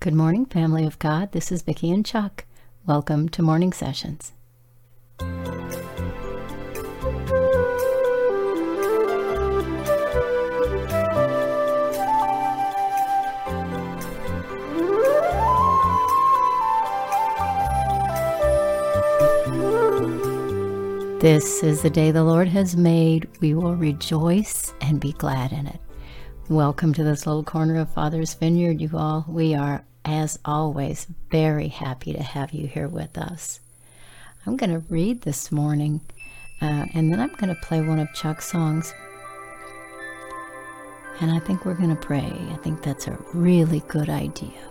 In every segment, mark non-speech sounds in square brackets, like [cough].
Good morning, family of God. This is Vicki and Chuck. Welcome to Morning Sessions. This is the day the Lord has made. We will rejoice and be glad in it. Welcome to this little corner of Father's Vineyard, you all. We are, as always, very happy to have you here with us. I'm going to read this morning, uh, and then I'm going to play one of Chuck's songs. And I think we're going to pray. I think that's a really good idea.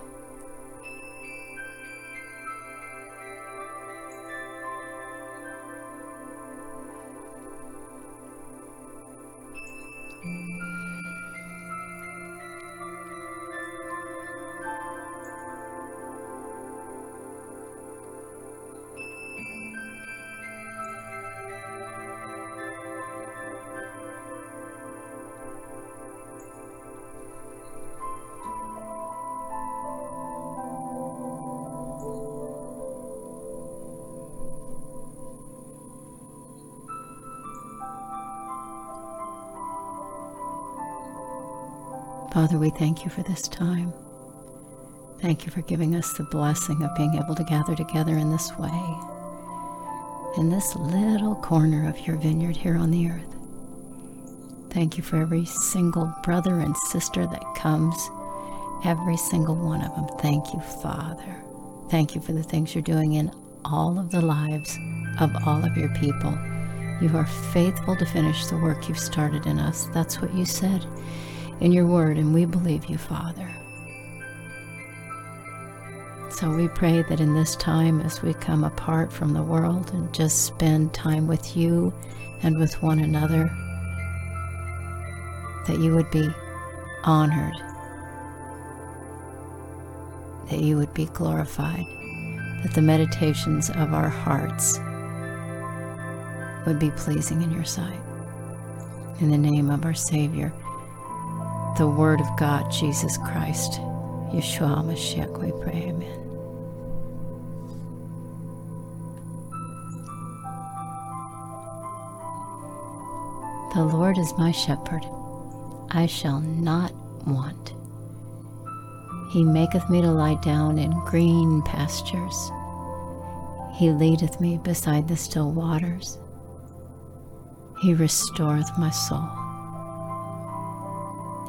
Father, we thank you for this time. Thank you for giving us the blessing of being able to gather together in this way, in this little corner of your vineyard here on the earth. Thank you for every single brother and sister that comes, every single one of them. Thank you, Father. Thank you for the things you're doing in all of the lives of all of your people. You are faithful to finish the work you've started in us. That's what you said in your word, and we believe you, Father. So we pray that in this time, as we come apart from the world and just spend time with you and with one another, that you would be honored, that you would be glorified, that the meditations of our hearts would be pleasing in your sight. In the name of our Savior, the Word of God, Jesus Christ, Yeshua Mashiach, we pray, Amen. The Lord is my shepherd, I shall not want. He maketh me to lie down in green pastures. He leadeth me beside the still waters. He restoreth my soul.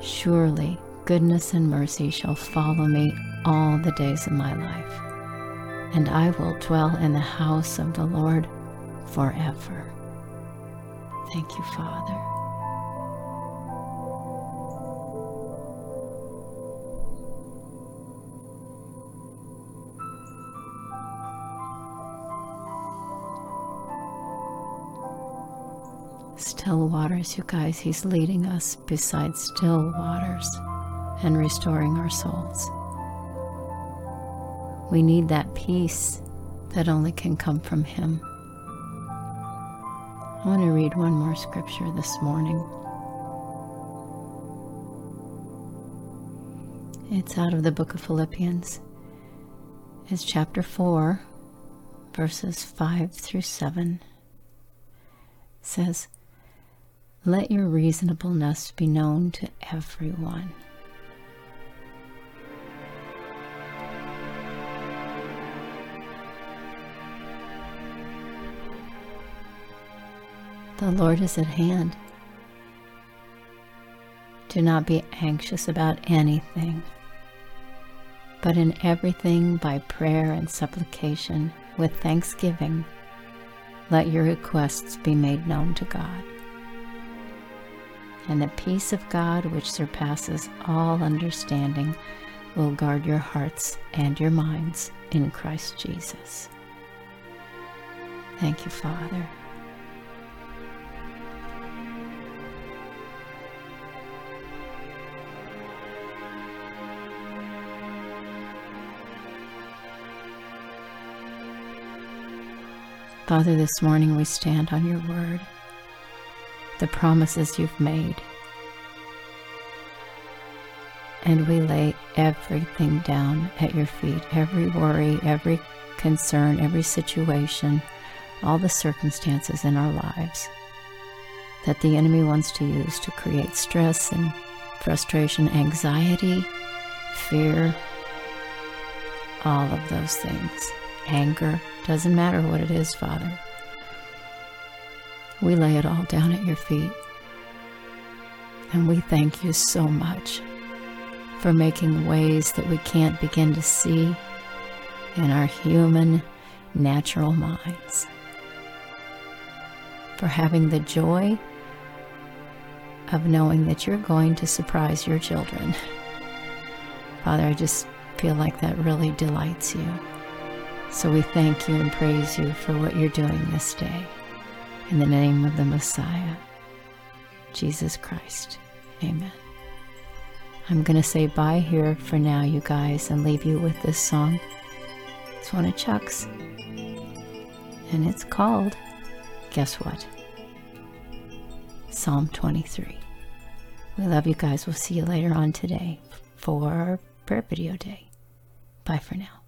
Surely goodness and mercy shall follow me all the days of my life, and I will dwell in the house of the Lord forever. Thank you, Father. Still waters, you guys, He's leading us beside still waters and restoring our souls. We need that peace that only can come from Him. I want to read one more scripture this morning. It's out of the book of Philippians. It's chapter 4, verses 5 through 7. It says, Let your reasonableness be known to everyone. The Lord is at hand. Do not be anxious about anything, but in everything by prayer and supplication with thanksgiving, let your requests be made known to God. And the peace of God, which surpasses all understanding, will guard your hearts and your minds in Christ Jesus. Thank you, Father. Father, this morning we stand on your word, the promises you've made, and we lay everything down at your feet every worry, every concern, every situation, all the circumstances in our lives that the enemy wants to use to create stress and frustration, anxiety, fear, all of those things, anger. Doesn't matter what it is, Father. We lay it all down at your feet. And we thank you so much for making ways that we can't begin to see in our human, natural minds. For having the joy of knowing that you're going to surprise your children. [laughs] Father, I just feel like that really delights you. So we thank you and praise you for what you're doing this day. In the name of the Messiah, Jesus Christ. Amen. I'm going to say bye here for now, you guys, and leave you with this song. It's one of Chuck's. And it's called, guess what? Psalm 23. We love you guys. We'll see you later on today for Prayer Video Day. Bye for now.